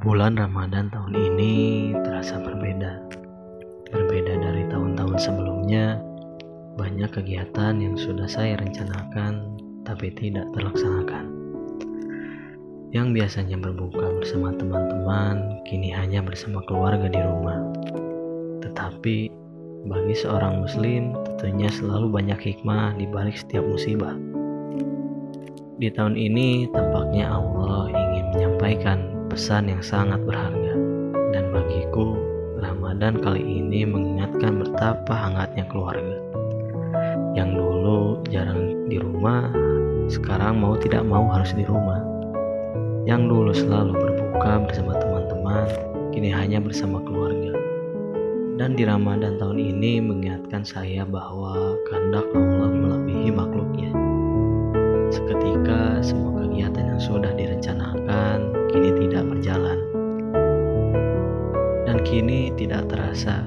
Bulan Ramadan tahun ini terasa berbeda. Berbeda dari tahun-tahun sebelumnya, banyak kegiatan yang sudah saya rencanakan tapi tidak terlaksanakan. Yang biasanya berbuka bersama teman-teman, kini hanya bersama keluarga di rumah. Tetapi bagi seorang muslim, tentunya selalu banyak hikmah di balik setiap musibah. Di tahun ini, tampaknya Allah ingin menyampaikan pesan yang sangat berharga. Dan bagiku, Ramadan kali ini mengingatkan betapa hangatnya keluarga. Yang dulu jarang di rumah, sekarang mau tidak mau harus di rumah. Yang dulu selalu berbuka bersama teman-teman, kini hanya bersama keluarga. Dan di Ramadan tahun ini mengingatkan saya bahwa kehendak Allah melebihi makhluknya. Seketika semua kegiatan yang sudah kini tidak terasa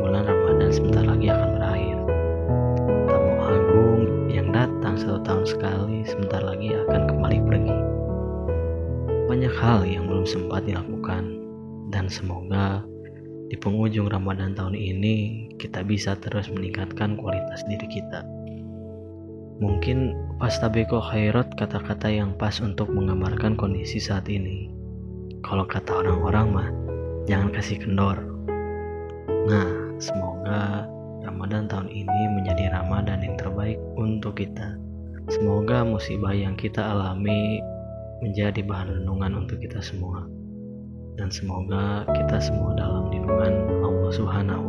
bulan Ramadan sebentar lagi akan berakhir. Tamu agung yang datang satu tahun sekali sebentar lagi akan kembali pergi. Banyak hal yang belum sempat dilakukan dan semoga di penghujung Ramadan tahun ini kita bisa terus meningkatkan kualitas diri kita. Mungkin pastabeko khairat kata-kata yang pas untuk menggambarkan kondisi saat ini. Kalau kata orang-orang mah, jangan kasih kendor. Nah, semoga Ramadan tahun ini menjadi Ramadan yang terbaik untuk kita. Semoga musibah yang kita alami menjadi bahan renungan untuk kita semua dan semoga kita semua dalam lindungan Allah Subhanahu.